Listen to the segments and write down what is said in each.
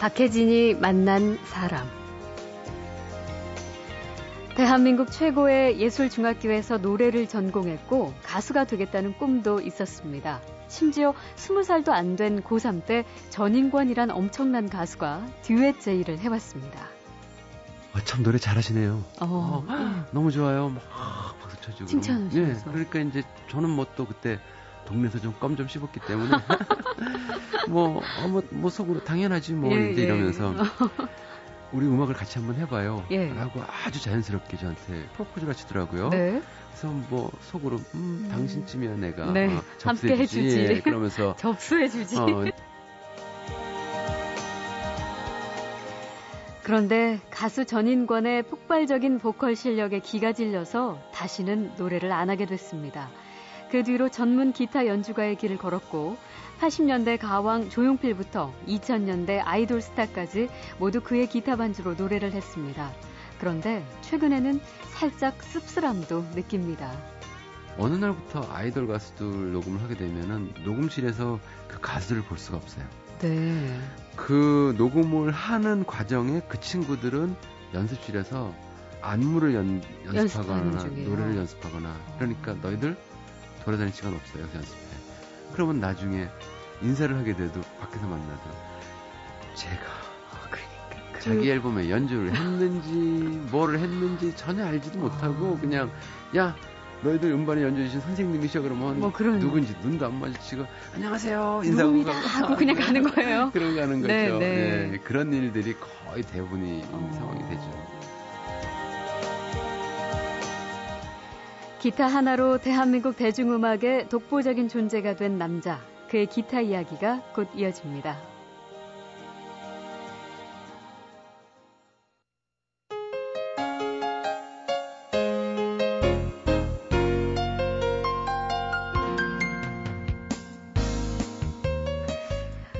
박혜진이 만난 사람. 대한민국 최고의 예술중학교에서 노래를 전공했고 가수가 되겠다는 꿈도 있었습니다. 심지어 20살도 안 된 고3 때 전인권이란 엄청난 가수가 듀엣 제의를 해왔습니다. 아, 참 노래 잘하시네요. 어, 어, 너무 좋아요. 막 박수 쳐주고. 칭찬하셔서. 네, 그러니까 이제 저는 뭐 또 그때 동네에서 좀 껌 좀 씹었기 때문에 뭐, 어, 뭐, 뭐 속으로 당연하지 뭐 예, 이제 예. 이러면서 우리 음악을 같이 한번 해봐요. 예. 라고 아주 자연스럽게 저한테 프로포즈를 하시더라고요. 네. 그래서 뭐 속으로 음, 음. 당신쯤이야 내가 네. 어, 함께 해주지. 예, 그러면서 접수해주지. 어, 그런데 가수 전인권의 폭발적인 보컬 실력에 기가 질려서 다시는 노래를 안 하게 됐습니다. 그 뒤로 전문 기타 연주가의 길을 걸었고 80년대 가왕 조용필부터 2000년대 아이돌 스타까지 모두 그의 기타 반주로 노래를 했습니다. 그런데 최근에는 살짝 씁쓸함도 느낍니다. 어느 날부터 아이돌 가수들 녹음을 하게 되면은 녹음실에서 그 가수를 볼 수가 없어요. 네. 그 녹음을 하는 과정에 그 친구들은 연습실에서 안무를 연, 연습하거나 노래를 연습하거나 그러니까 너희들 돌아다닐 시간 없어요. 연습해. 그러면 나중에 인사를 하게 돼도 밖에서 만나도 제가 어, 그러니까 그... 자기 앨범에 연주를 했는지 뭐를 했는지 전혀 알지도 못하고 아... 그냥 야 너희들 음반에 연주해 주신 선생님이셔 그러면 뭐 그런... 누군지 눈도 안 마주치고 안녕하세요 인사하고 하고 그냥 가는 거예요. 그런 가는 거죠. 네, 네. 네, 그런 일들이 거의 대부분이 어... 상황이 되죠. 기타 하나로 대한민국 대중음악의 독보적인 존재가 된 남자. 그의 기타 이야기가 곧 이어집니다.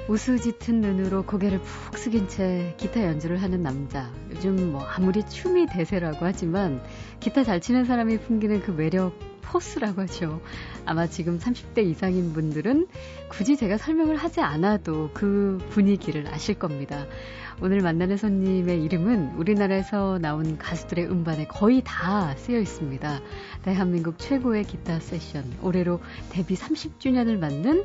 우스짓은 눈으로 고개를 푹 숙인 채 기타 연주를 하는 남자. 요즘 뭐 아무리 춤이 대세라고 하지만 기타 잘 치는 사람이 풍기는 그 매력 포스라고 하죠. 아마 지금 30대 이상인 분들은 굳이 제가 설명을 하지 않아도 그 분위기를 아실 겁니다. 오늘 만나는 손님의 이름은 우리나라에서 나온 가수들의 음반에 거의 다 쓰여 있습니다. 대한민국 최고의 기타 세션, 올해로 데뷔 30주년을 맞는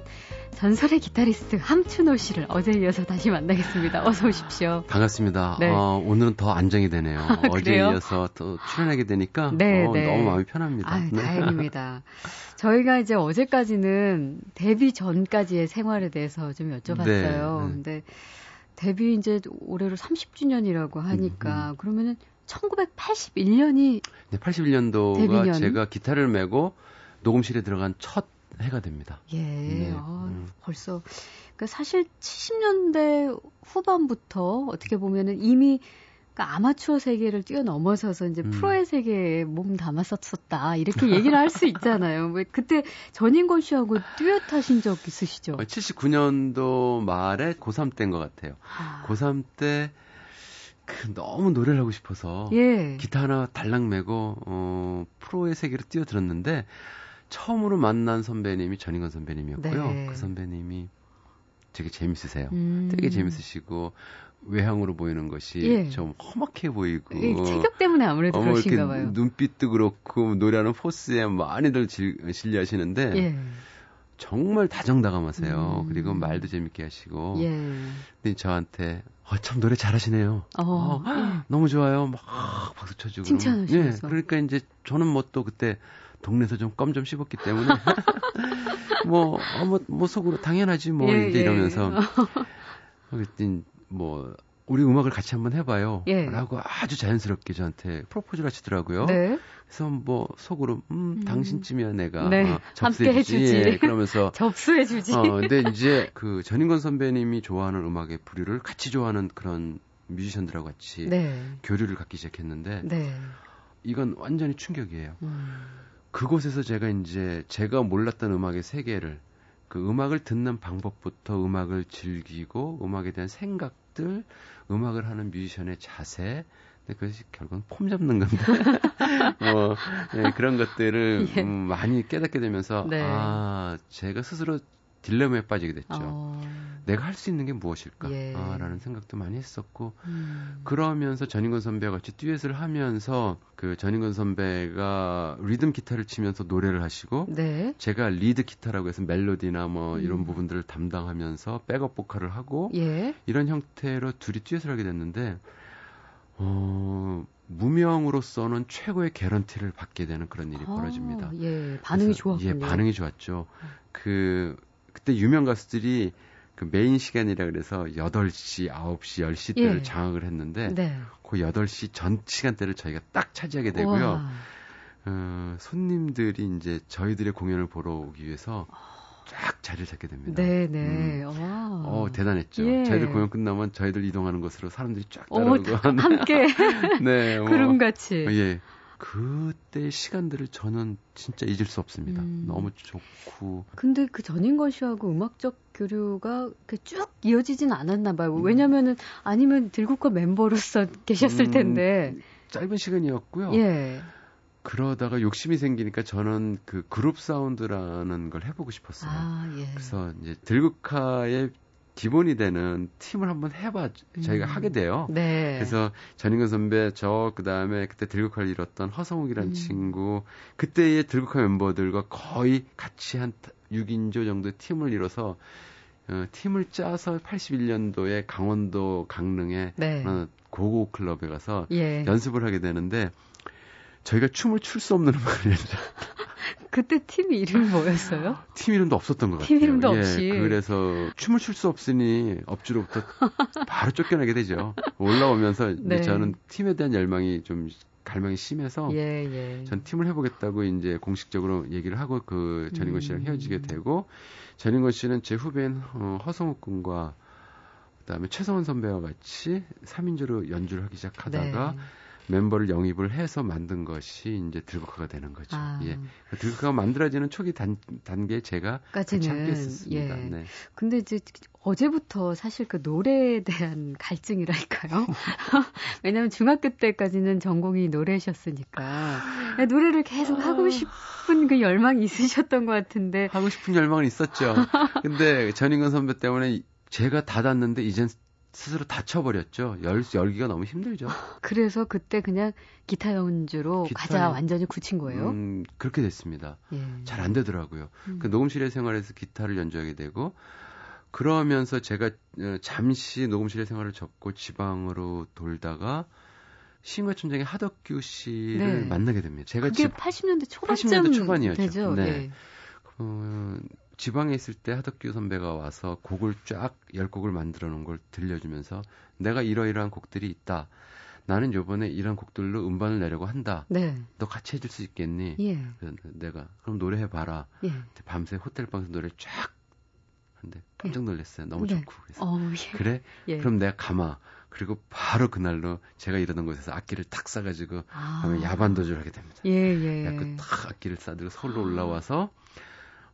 전설의 기타리스트 함춘호 씨를 어제 이어서 다시 만나겠습니다. 어서 오십시오. 반갑습니다. 네. 어, 오늘은 더 안정이 되네요. 어제 이어서 또 출연하게 되니까 네, 어, 네. 너무 마음이 편합니다. 아유, 네. 다행입니다. 저희가 이제 어제까지는 데뷔 전까지의 생활에 대해서 좀 여쭤봤어요. 네, 네. 근데 데뷔 이제 올해로 30주년이라고 하니까 음, 음. 그러면은 1981년이 네, 81년도가 데뷔년? 제가 기타를 메고 녹음실에 들어간 첫 해가 됩니다. 예. 네. 아, 음. 벌써 그러니까 사실 70년대 후반부터 어떻게 보면은 이미 그러니까 아마추어 세계를 뛰어넘어서서 이제 음. 프로의 세계에 몸 담았었다 이렇게 얘기를 할 수 있잖아요. 왜 그때 전인권 씨하고 듀엣하신 적 있으시죠? 79년도 어, 말에 고3 때인 것 같아요. 아. 고3 때그 너무 노래를 하고 싶어서 예. 기타 하나 달랑 메고 어, 프로의 세계로 뛰어들었는데 처음으로 만난 선배님이 전인권 선배님이었고요. 네. 그 선배님이 되게 재밌으세요. 음. 되게 재밌으시고 외향으로 보이는 것이 예. 좀 험악해 보이고 체격 때문에 아무래도 어, 그러신가 봐요. 눈빛도 그렇고 노래하는 포스에 많이들 신뢰하시는데 예. 정말 다정다감하세요. 음. 그리고 말도 재밌게 하시고. 예. 근데 저한테 어, 참 노래 잘하시네요. 어, 어, 너무 좋아요. 막 박수 쳐주고. 칭찬하시면서. 예, 그러니까 이제 저는 뭐 또 그때 동네에서 좀 껌 좀 씹었기 때문에 뭐, 어, 뭐, 뭐 속으로 당연하지 뭐 예, 이제 이러면서 그랬더니 뭐 우리 음악을 같이 한번 해봐요. 예. 라고 아주 자연스럽게 저한테 프로포즈를 하시더라고요. 네. 그래서 뭐 속으로 음, 음. 당신쯤이야 내가 네. 어, 접수해주지. 예, 그러면서 접수해주지. 어, 근데 이제 그 전인권 선배님이 좋아하는 음악의 부류를 같이 좋아하는 그런 뮤지션들하고 같이 네. 교류를 갖기 시작했는데 네. 이건 완전히 충격이에요. 음. 그곳에서 제가 이제 제가 몰랐던 음악의 세계를 그 음악을 듣는 방법부터 음악을 즐기고 음악에 대한 생각들, 음악을 하는 뮤지션의 자세, 근데 그것이 결국은 폼 잡는 건데, 뭐, 네, 그런 것들을 예. 음, 많이 깨닫게 되면서, 네. 아, 제가 스스로 딜레마에 빠지게 됐죠. 어... 내가 할 수 있는 게 무엇일까라는 예. 생각도 많이 했었고 음. 그러면서 전인권 선배와 같이 듀엣을 하면서 그 전인권 선배가 리듬 기타를 치면서 노래를 하시고 네. 제가 리드 기타라고 해서 멜로디나 뭐 음. 이런 부분들을 담당하면서 백업 보컬을 하고 예. 이런 형태로 둘이 듀엣을 하게 됐는데 어 무명으로서는 최고의 개런티를 받게 되는 그런 일이 아, 벌어집니다. 예, 반응이 좋았군요. 예, 반응이 좋았죠. 그 그때 유명 가수들이 그 메인 시간이라 그래서 8시, 9시, 10시 때를 예. 장악을 했는데 네. 그 8시 전 시간대를 저희가 딱 차지하게 되고요. 어, 손님들이 이제 저희들의 공연을 보러 오기 위해서 쫙 자리를 잡게 됩니다. 네, 네. 음. 어, 대단했죠. 예. 저희들 공연 끝나면 저희들 이동하는 곳으로 사람들이 쫙 따라오고 오, 함께 네, 뭐, 구름 같이. 예. 그때 시간들을 저는 진짜 잊을 수 없습니다. 음. 너무 좋고. 근데 그 전인권 씨하고 음악적 교류가 쭉 이어지진 않았나 봐요. 음. 왜냐면은 아니면 들국화 멤버로서 계셨을 음, 텐데. 짧은 시간이었고요. 예. 그러다가 욕심이 생기니까 저는 그 그룹 사운드라는 걸 해보고 싶었어요. 아, 예. 그래서 이제 들국화의 기본이 되는 팀을 한번 해봐 저희가 음. 하게 돼요. 네. 그래서 전인근 선배 저 그다음에 그때 들국화를 이뤘던 허성욱이라는 음. 친구 그때의 들국화 멤버들과 거의 같이 한 6인조 정도의 팀을 이뤄서 어, 팀을 짜서 81년도에 강원도 강릉에 네. 어, 고고 클럽에 가서 예. 연습을 하게 되는데 저희가 춤을 출 수 없는 음악을. 그때 팀 이름이 뭐였어요? 팀 이름도 없었던 것 같아요. 팀 이름도 예, 없이. 그래서 춤을 출 수 없으니 업주로부터 바로 쫓겨나게 되죠. 올라오면서 네. 저는 팀에 대한 열망이 좀 갈망이 심해서 예, 예. 전 팀을 해보겠다고 이제 공식적으로 얘기를 하고 그 전인권 씨랑 음. 헤어지게 되고 전인권 씨는 제 후배인 어, 허성욱 군과 그다음에 최성원 선배와 같이 3인조로 연주를 하기 시작하다가 네. 멤버를 영입을 해서 만든 것이 이제 들국화가 되는 거죠. 아. 예. 들국화가 만들어지는 초기 단, 단계에 제가 같이 함께 했습니다. 예. 네. 근데 이제 어제부터 사실 그 노래에 대한 갈증이랄까요? 왜냐하면 중학교 때까지는 전공이 노래셨으니까 노래를 계속 하고 싶은 그 열망이 있으셨던 것 같은데 하고 싶은 열망은 있었죠. 근데 전인근 선배 때문에 제가 닫았는데 이젠 스스로 다쳐버렸죠. 열, 열기가 너무 힘들죠. 그래서 그때 그냥 기타 연주로 기타, 가자 완전히 굳힌 거예요? 음, 그렇게 됐습니다. 예. 잘안 되더라고요. 음. 그 녹음실에 생활해서 기타를 연주하게 되고, 그러면서 제가 어, 잠시 녹음실에 생활을 접고 지방으로 돌다가 시인과 춘장의 하덕규 씨를 네. 만나게 됩니다. 제가 그게 집, 80년대 초반쯤 80년대 초반이었죠. 되죠? 네. 네. 어, 지방에 있을 때 하덕규 선배가 와서 곡을 쫙 열 곡을 만들어 놓은 걸 들려주면서 내가 이러이러한 곡들이 있다. 나는 요번에 이런 곡들로 음반을 내려고 한다. 네. 너 같이 해줄 수 있겠니? 예. 그래서 내가 그럼 노래해봐라. 예. 밤새 호텔 방에서 노래 쫙 근데 깜짝 놀랐어요. 너무 네. 좋고 그래서 어, 예. 그래? 예. 그럼 내가 가마. 그리고 바로 그날로 제가 일하던 곳에서 악기를 탁 싸가지고 아. 야반 도주를 하게 됩니다. 예, 예. 그딱 악기를 싸들고 서울로 올라와서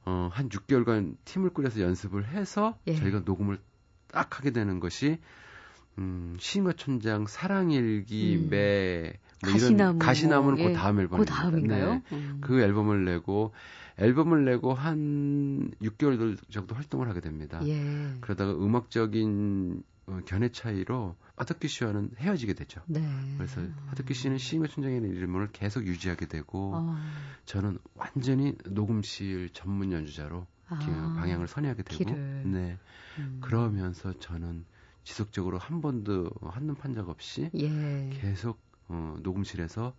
어, 한 6개월간 팀을 꾸려서 연습을 해서 예. 저희가 녹음을 딱 하게 되는 것이 음, 시인과 천장 사랑일기 음. 매 뭐 가시나무. 가시나무는 예. 그 다음 앨범입니다. 그 다음인가요? 네. 음. 그 앨범을 내고 앨범을 내고 한 6개월 정도 활동을 하게 됩니다. 예. 그러다가 음악적인 어, 견해 차이로 하덕기 씨와는 헤어지게 되죠. 네. 그래서 하덕기 씨는 시인과 춘장이라는 이름을 계속 유지하게 되고 어. 저는 완전히 녹음실 전문 연주자로 아. 방향을 선회하게 되고 길을. 네. 음. 그러면서 저는 지속적으로 한 번도 한눈 판적 없이 예. 계속 어, 녹음실에서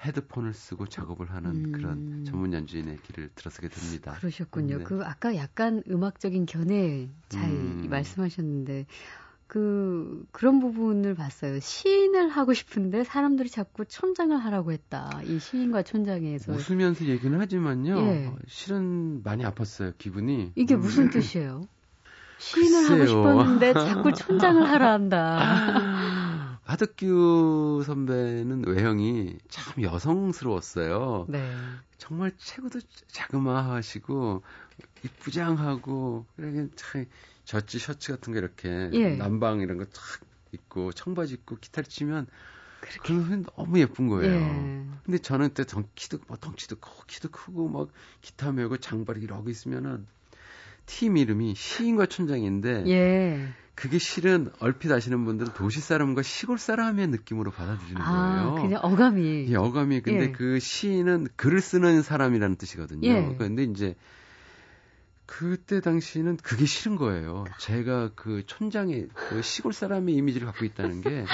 헤드폰을 쓰고 작업을 하는 음. 그런 전문 연주인의 길을 들어서게 됩니다. 그러셨군요. 네. 그 아까 약간 음악적인 견해 잘 음. 말씀하셨는데 그 그런 부분을 봤어요. 시인을 하고 싶은데 사람들이 자꾸 촌장을 하라고 했다. 이 시인과 촌장에서 웃으면서 얘기는 하지만요. 예. 실은 많이 아팠어요. 기분이. 이게 무슨 뜻이에요? 시인을 글쎄요. 하고 싶었는데 자꾸 촌장을 하라 한다. 하덕규 선배는 외형이 참 여성스러웠어요. 네. 정말 체구도 자그마하시고 이쁘장하고 그러게 참 젖지 셔츠 같은 거 이렇게 예. 남방 이런 거 탁 입고 청바지 입고 기타를 치면 그러면 너무 예쁜 거예요. 예. 근데 저는 그때 덩, 키도 뭐 덩치도 크고 키도 크고 막 기타 메고 장발이 이러고 있으면은 팀 이름이 시인과 촌장인데 예. 그게 실은 얼핏 아시는 분들은 도시 사람과 시골 사람의 느낌으로 받아들이는 아, 거예요. 그냥 어감이. 예, 어감이. 근데 예. 그 시인은 글을 쓰는 사람이라는 뜻이거든요. 예. 근데 이제 그때 당시는 그게 싫은 거예요. 제가 그 촌장의 그 시골 사람의 이미지를 갖고 있다는 게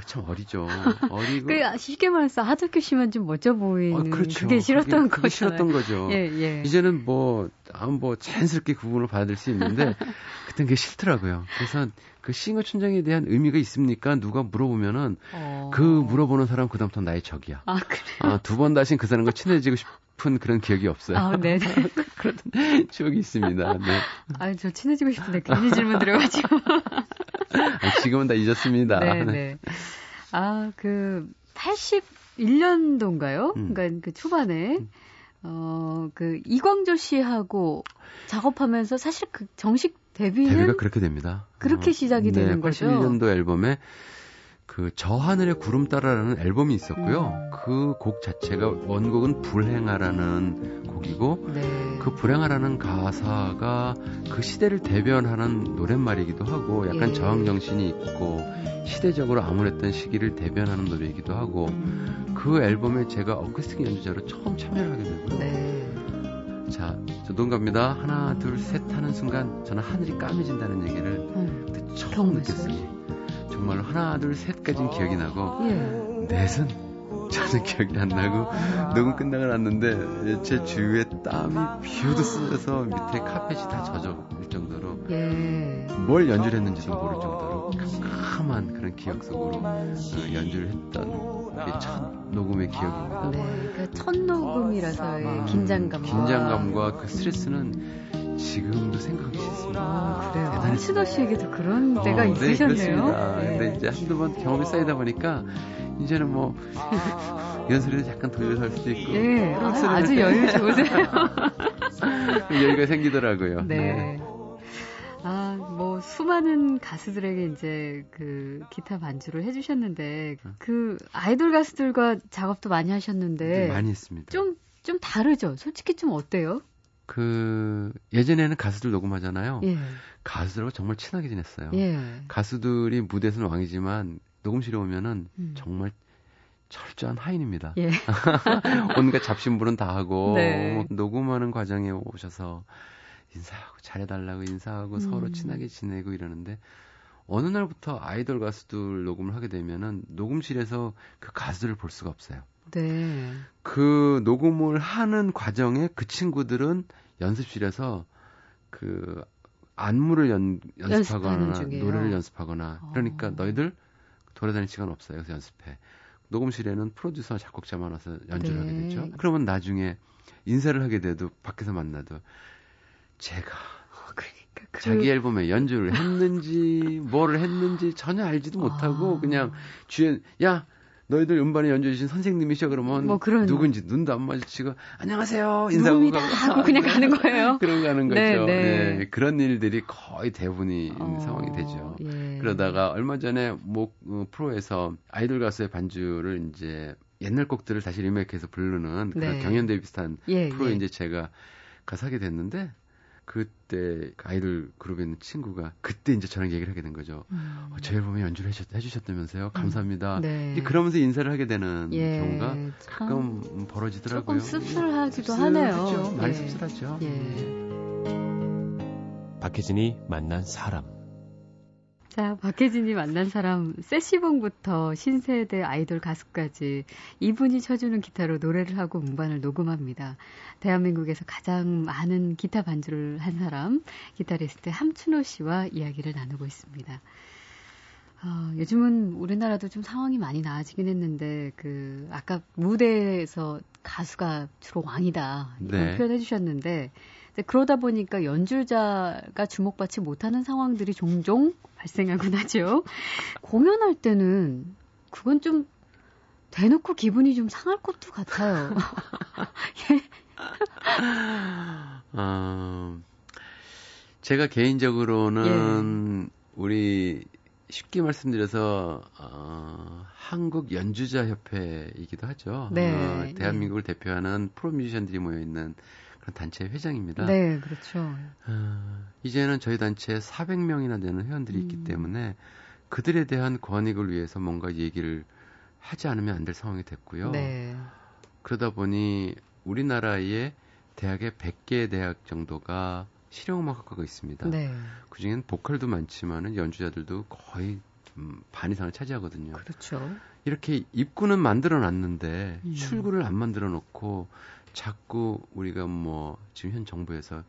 참 어리죠. 어리고. 그 쉽게 말해서 하드캐 씨만 좀 멋져 보이는 어, 그렇죠. 그게 싫었던 거죠. 싫었던 거죠. 예, 예. 이제는 뭐, 아, 뭐 자연스럽게 구분을 받을 수 있는데 그땐 그게 싫더라고요. 그래서 그 싱어 촌장에 대한 의미가 있습니까? 누가 물어보면은 어... 그 물어보는 사람 그다음부터 나의 적이야. 아, 그래요? 아, 두 번 다신 그 사람과 친해지고 싶 싶은 그런 기억이 없어요. 아, 네. 그런 추억이 있습니다. 네. 아, 저 친해지고 싶은데 괜히 질문 드려가지고. 아, 지금은 다 잊었습니다. 네, 네. 아, 그 81년도인가요? 음. 그러니까 그 초반에 음. 어, 그 이광조 씨하고 작업하면서 사실 그 정식 데뷔는 데뷔가 그렇게 됩니다. 그렇게 어, 시작이 네, 되는 거죠. 81년도 앨범에 그 저 하늘의 구름 따라라는 앨범이 있었고요. 그 곡 자체가 원곡은 불행하라는 곡이고 네. 그 불행하라는 가사가 그 시대를 대변하는 노랫말이기도 하고 약간 예. 저항 정신이 있고 시대적으로 암울했던 시기를 대변하는 노래이기도 하고 음. 그 앨범에 제가 어쿠스틱 연주자로 처음 참여를 하게 되고요. 네. 자, 저동 갑니다. 하나, 둘, 셋 하는 순간 저는 하늘이 까매진다는 얘기를 음. 처음 느꼈어요. 정말로 하나, 둘, 셋까지는 기억이 나고 예. 넷은 저는 기억이 안 나고 녹음 끝나고 났는데 제 주위에 땀이 비오듯 쓰여서 밑에 카펫이 다 젖어일 정도로 예. 뭘 연주를 했는지도 모를 정도로 캄캄한 그런 기억 속으로 어, 연주를 했던 첫 녹음의 기억입니다. 네, 그러니까 첫 녹음이라서의 긴장감 긴장감과 그 스트레스는 지금도 생각하기 싫습니다. 아, 그래요. 대단히 신호 씨에게도 그런 어, 때가 네, 있으셨네요. 네, 근데 이제 한두 번 경험이 쌓이다 보니까 이제는 뭐 이런 소리도 약간 돌려서 할 수도 있고. 네, 아, 아주 여유 좋으세요. 여유가 생기더라고요. 네. 네. 아, 뭐, 수많은 가수들에게 이제 그 기타 반주를 해주셨는데, 그 아이돌 가수들과 작업도 많이 하셨는데. 네, 많이 했습니다. 좀, 좀 다르죠? 솔직히 좀 어때요? 그 예전에는 가수들 녹음하잖아요. 예. 가수들하고 정말 친하게 지냈어요. 예. 가수들이 무대에서는 왕이지만 녹음실에 오면은 음. 정말 철저한 하인입니다. 예. 온갖 잡신부는 다 하고 네. 뭐 녹음하는 과정에 오셔서 인사하고 잘해달라고 인사하고 음. 서로 친하게 지내고 이러는데 어느 날부터 아이돌 가수들 녹음을 하게 되면은 녹음실에서 그 가수들을 볼 수가 없어요. 네. 그 녹음을 하는 과정에 그 친구들은 연습실에서 그 안무를 연, 연습하거나 노래를 연습하거나 어. 그러니까 너희들 돌아다닐 시간 없어요. 그래서 연습해. 녹음실에는 프로듀서 작곡자만 와서 연주를 네. 하게 되죠. 그러면 나중에 인사를 하게 돼도 밖에서 만나도 제가 어, 그러니까 그... 자기 앨범에 연주를 했는지 뭐를 했는지 전혀 알지도 못하고 아... 그냥 주연 야 너희들 음반에 연주해 주신 선생님이셔 그러면 뭐 그런... 누군지 눈도 안 마주치고 안녕하세요 인사하고 하고 그냥 가는 거예요. 그런 가는 거죠. 네, 네. 네, 그런 일들이 거의 대부분이 어... 상황이 되죠. 예. 그러다가 얼마 전에 뭐 어, 프로에서 아이돌 가수의 반주를 이제 옛날 곡들을 다시 리메이크해서 부르는 네. 그런 경연대 비슷한 예, 프로에 예. 이제 제가 가서 하게 됐는데 그때 그 아이돌 그룹에 있는 친구가 그때 이제 저랑 얘기를 하게 된 거죠. 음. 어, 제 앨범에 연주를 해주셨, 해주셨다면서요? 음. 감사합니다. 음. 네. 그러면서 인사를 하게 되는 예, 경우가 가끔 벌어지더라고요. 조금 씁쓸하기도 하네요. 씁쓸하죠. 많이 예. 씁쓸하죠. 예. 박혜진이 만난 사람. 자, 박혜진이 만난 사람, 세시봉부터 신세대 아이돌 가수까지 이분이 쳐주는 기타로 노래를 하고 음반을 녹음합니다. 대한민국에서 가장 많은 기타 반주를 한 사람, 기타리스트 함춘호 씨와 이야기를 나누고 있습니다. 어, 요즘은 우리나라도 좀 상황이 많이 나아지긴 했는데, 그, 아까 무대에서 가수가 주로 왕이다. 이런 네. 표현해 주셨는데, 그러다 보니까 연주자가 주목받지 못하는 상황들이 종종 발생하곤 하죠. 공연할 때는 그건 좀 대놓고 기분이 좀 상할 것도 같아요. 예. 어, 제가 개인적으로는 예. 우리 쉽게 말씀드려서 어, 한국 연주자 협회이기도 하죠. 네, 어, 대한민국을 네. 대표하는 프로 뮤지션들이 모여 있는 그런 단체 회장입니다. 네, 그렇죠. 어, 이제는 저희 단체에 400명이나 되는 회원들이 있기 음. 때문에 그들에 대한 권익을 위해서 뭔가 얘기를 하지 않으면 안 될 상황이 됐고요. 네. 그러다 보니 우리나라의 대학의 100개 대학 정도가 실용음악학과가 있습니다. 네. 그중엔 보컬도 많지만은 연주자들도 거의 음, 반 이상을 차지하거든요. 그렇죠. 이렇게 입구는 만들어 놨는데 음. 출구를 안 만들어 놓고 자꾸 우리가 뭐 지금 현 정부에서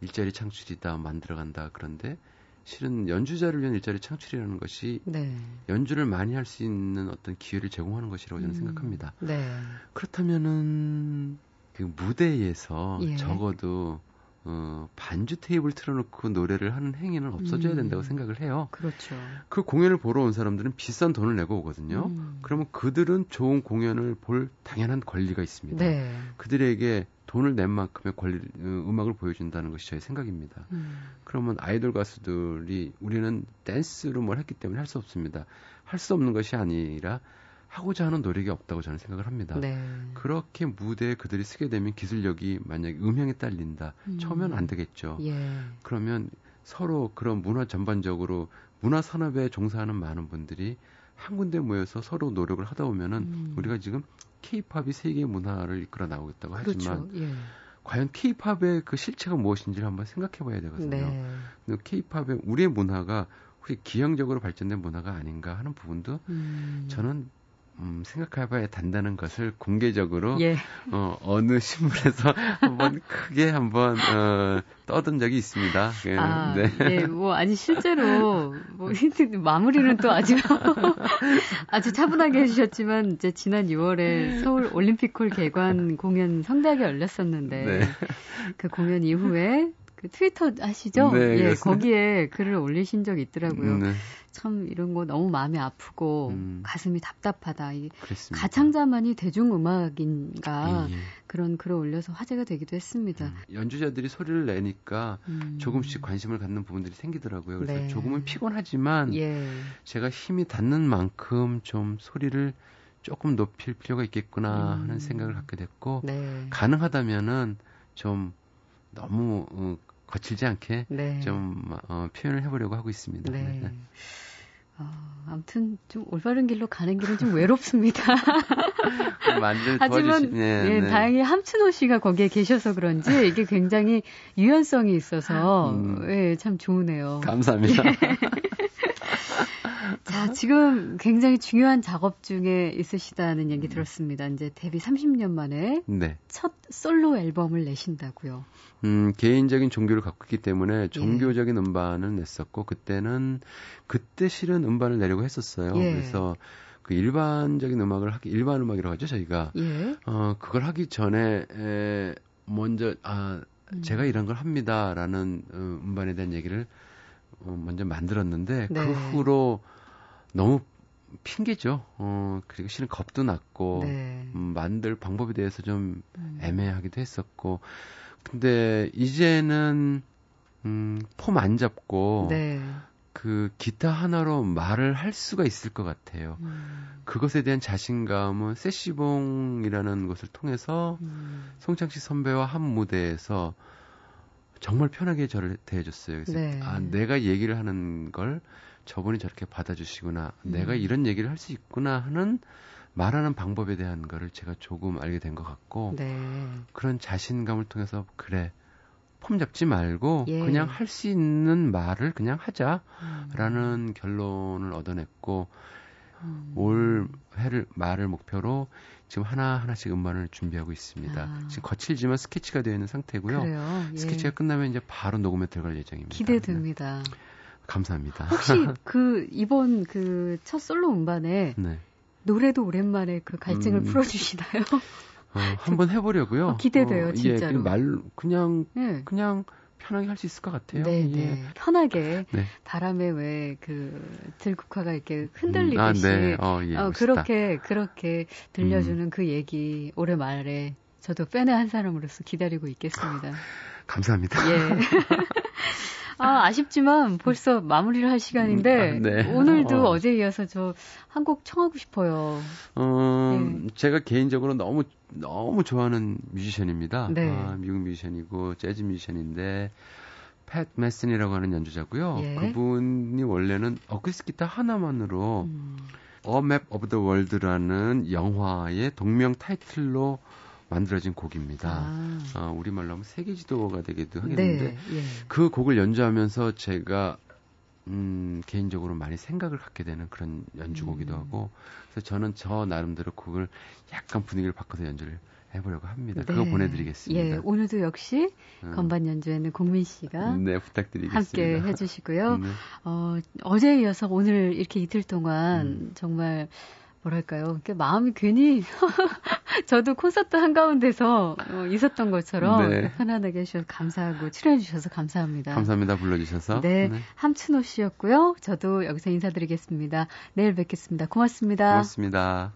일자리 창출이다 만들어 간다 그런데 실은 연주자를 위한 일자리 창출이라는 것이 네. 연주를 많이 할 수 있는 어떤 기회를 제공하는 것이라고 저는 음. 생각합니다. 네. 그렇다면은 그 무대에서 예. 적어도 어, 반주 테이블 틀어놓고 노래를 하는 행위는 없어져야 음. 된다고 생각을 해요. 그렇죠. 그 공연을 보러 온 사람들은 비싼 돈을 내고 오거든요. 음. 그러면 그들은 좋은 공연을 볼 당연한 권리가 있습니다. 네. 그들에게 돈을 낸 만큼의 권리, 어, 음악을 보여준다는 것이 저의 생각입니다. 음. 그러면 아이돌 가수들이 우리는 댄스로 뭘 했기 때문에 할 수 없습니다. 할 수 없는 것이 아니라 하고자 하는 노력이 없다고 저는 생각을 합니다. 네. 그렇게 무대에 그들이 쓰게 되면 기술력이 만약에 음향에 딸린다. 음. 처음엔 안 되겠죠. 예. 그러면 서로 그런 문화 전반적으로 문화 산업에 종사하는 많은 분들이 한 군데 모여서 서로 노력을 하다 보면은 음. 우리가 지금 케이팝이 세계 문화를 이끌어 나오겠다고 그렇죠. 하지만 예. 과연 케이팝의 그 실체가 무엇인지를 한번 생각해 봐야 되거든요. 네. 케이팝의 우리의 문화가 혹시 기형적으로 발전된 문화가 아닌가 하는 부분도 음. 저는 음, 생각해봐야 단다는 것을 공개적으로 예. 어, 어느 신문에서 한번 크게 한번 어, 떠든 적이 있습니다. 예, 아, 네. 예, 뭐 아니 실제로 뭐 마무리는 또 아주 아주 차분하게 해주셨지만 이제 지난 6월에 서울 올림픽홀 개관 공연 성대하게 열렸었는데 네. 그 공연 이후에 그 트위터 하시죠? 네, 예, 거기에 글을 올리신 적이 있더라고요. 네. 참 이런 거 너무 마음이 아프고 음. 가슴이 답답하다. 이 가창자만이 대중음악인가 예, 예. 그런 글을 올려서 화제가 되기도 했습니다. 음. 연주자들이 소리를 내니까 음. 조금씩 관심을 갖는 부분들이 생기더라고요. 그래서 네. 조금은 피곤하지만 예. 제가 힘이 닿는 만큼 좀 소리를 조금 높일 필요가 있겠구나 하는 음. 생각을 갖게 됐고 네. 가능하다면은 좀 너무 어, 거칠지 않게 네. 좀 어, 표현을 해보려고 하고 있습니다. 네. 네. 어, 아무튼 좀 올바른 길로 가는 길은 좀 외롭습니다. 하지만 네, 예, 네. 다행히 함춘호 씨가 거기에 계셔서 그런지 이게 굉장히 유연성이 있어서 음, 예, 참 좋으네요. 감사합니다. 예. 자, 지금 굉장히 중요한 작업 중에 있으시다는 얘기 들었습니다. 이제 데뷔 30년 만에 네. 첫 솔로 앨범을 내신다고요. 음, 개인적인 종교를 갖고 있기 때문에 예. 종교적인 예. 음반을 냈었고 그때는 그때 실은 음반을 내려고 했었어요. 예. 그래서 그 일반적인 음악을 하기 일반 음악이라고 하죠 저희가 예. 어 그걸 하기 전에 에, 먼저 아 음. 제가 이런 걸 합니다라는 어, 음반에 대한 얘기를 어, 먼저 만들었는데 네. 그 후로 너무 핑계죠. 어, 그리고 실은 겁도 났고, 네. 음, 만들 방법에 대해서 좀 음. 애매하기도 했었고, 근데 이제는, 음, 폼 안 잡고, 네. 그 기타 하나로 말을 할 수가 있을 것 같아요. 음. 그것에 대한 자신감은 세시봉이라는 것을 통해서 음. 송창식 선배와 한 무대에서 정말 편하게 저를 대해줬어요. 그래서 네. 아 내가 얘기를 하는 걸 저분이 저렇게 받아주시구나, 음. 내가 이런 얘기를 할 수 있구나 하는 말하는 방법에 대한 거를 제가 조금 알게 된 것 같고 네. 그런 자신감을 통해서 그래 폼 잡지 말고 예. 그냥 할 수 있는 말을 그냥 하자라는 음. 결론을 얻어냈고 음. 올 해를 말을 목표로 지금 하나 하나씩 음반을 준비하고 있습니다. 아. 지금 거칠지만 스케치가 되어 있는 상태고요. 예. 스케치가 끝나면 이제 바로 녹음에 들어갈 예정입니다. 기대됩니다. 네. 감사합니다. 혹시 그 이번 그 첫 솔로 음반에 네. 노래도 오랜만에 그 갈증을 음, 풀어주시나요? 어, 한번 해보려고요. 어, 기대돼요, 어, 진짜로. 예, 말 그냥 네. 그냥 편하게 할 수 있을 것 같아요. 네, 예. 네. 편하게 네. 바람에 왜 그 들국화가 이렇게 흔들리듯이 음, 아, 네. 어, 예, 어, 그렇게 그렇게 들려주는 음. 그 얘기 올해 말에 저도 팬의 한 사람으로서 기다리고 있겠습니다. 감사합니다. 예. 아, 아쉽지만 벌써 마무리를 할 시간인데 음, 아, 네. 오늘도 어. 제 이어서 저 한 곡 청하고 싶어요. 어, 네. 제가 개인적으로 너무 너무 좋아하는 뮤지션입니다. 네. 아, 미국 뮤지션이고 재즈 뮤지션인데 팻 메슨이라고 하는 연주자고요. 예. 그분이 원래는 어쿠스틱 기타 하나만으로 음. A Map of the World라는 영화의 동명 타이틀로 만들어진 곡입니다. 아. 어, 우리말로 하면 세계 지도가 되기도 하겠는데 네, 예. 그 곡을 연주하면서 제가 음, 개인적으로 많이 생각을 갖게 되는 그런 연주곡이기도 음. 하고 그래서 저는 저 나름대로 곡을 약간 분위기를 바꿔서 연주를 해보려고 합니다. 네. 그거 보내드리겠습니다. 예, 오늘도 역시 음. 건반 연주에는 공민 씨가 네, 부탁드리겠습니다. 함께 해주시고요. 네. 어, 어제에 이어서 오늘 이렇게 이틀 동안 음. 정말 뭐랄까요. 이렇게 마음이 괜히 저도 콘서트 한가운데서 어, 있었던 것처럼 네. 편안하게 해주셔서 감사하고 출연해 주셔서 감사합니다. 감사합니다. 불러주셔서. 네, 네. 함춘호 씨였고요. 저도 여기서 인사드리겠습니다. 내일 뵙겠습니다. 고맙습니다. 고맙습니다.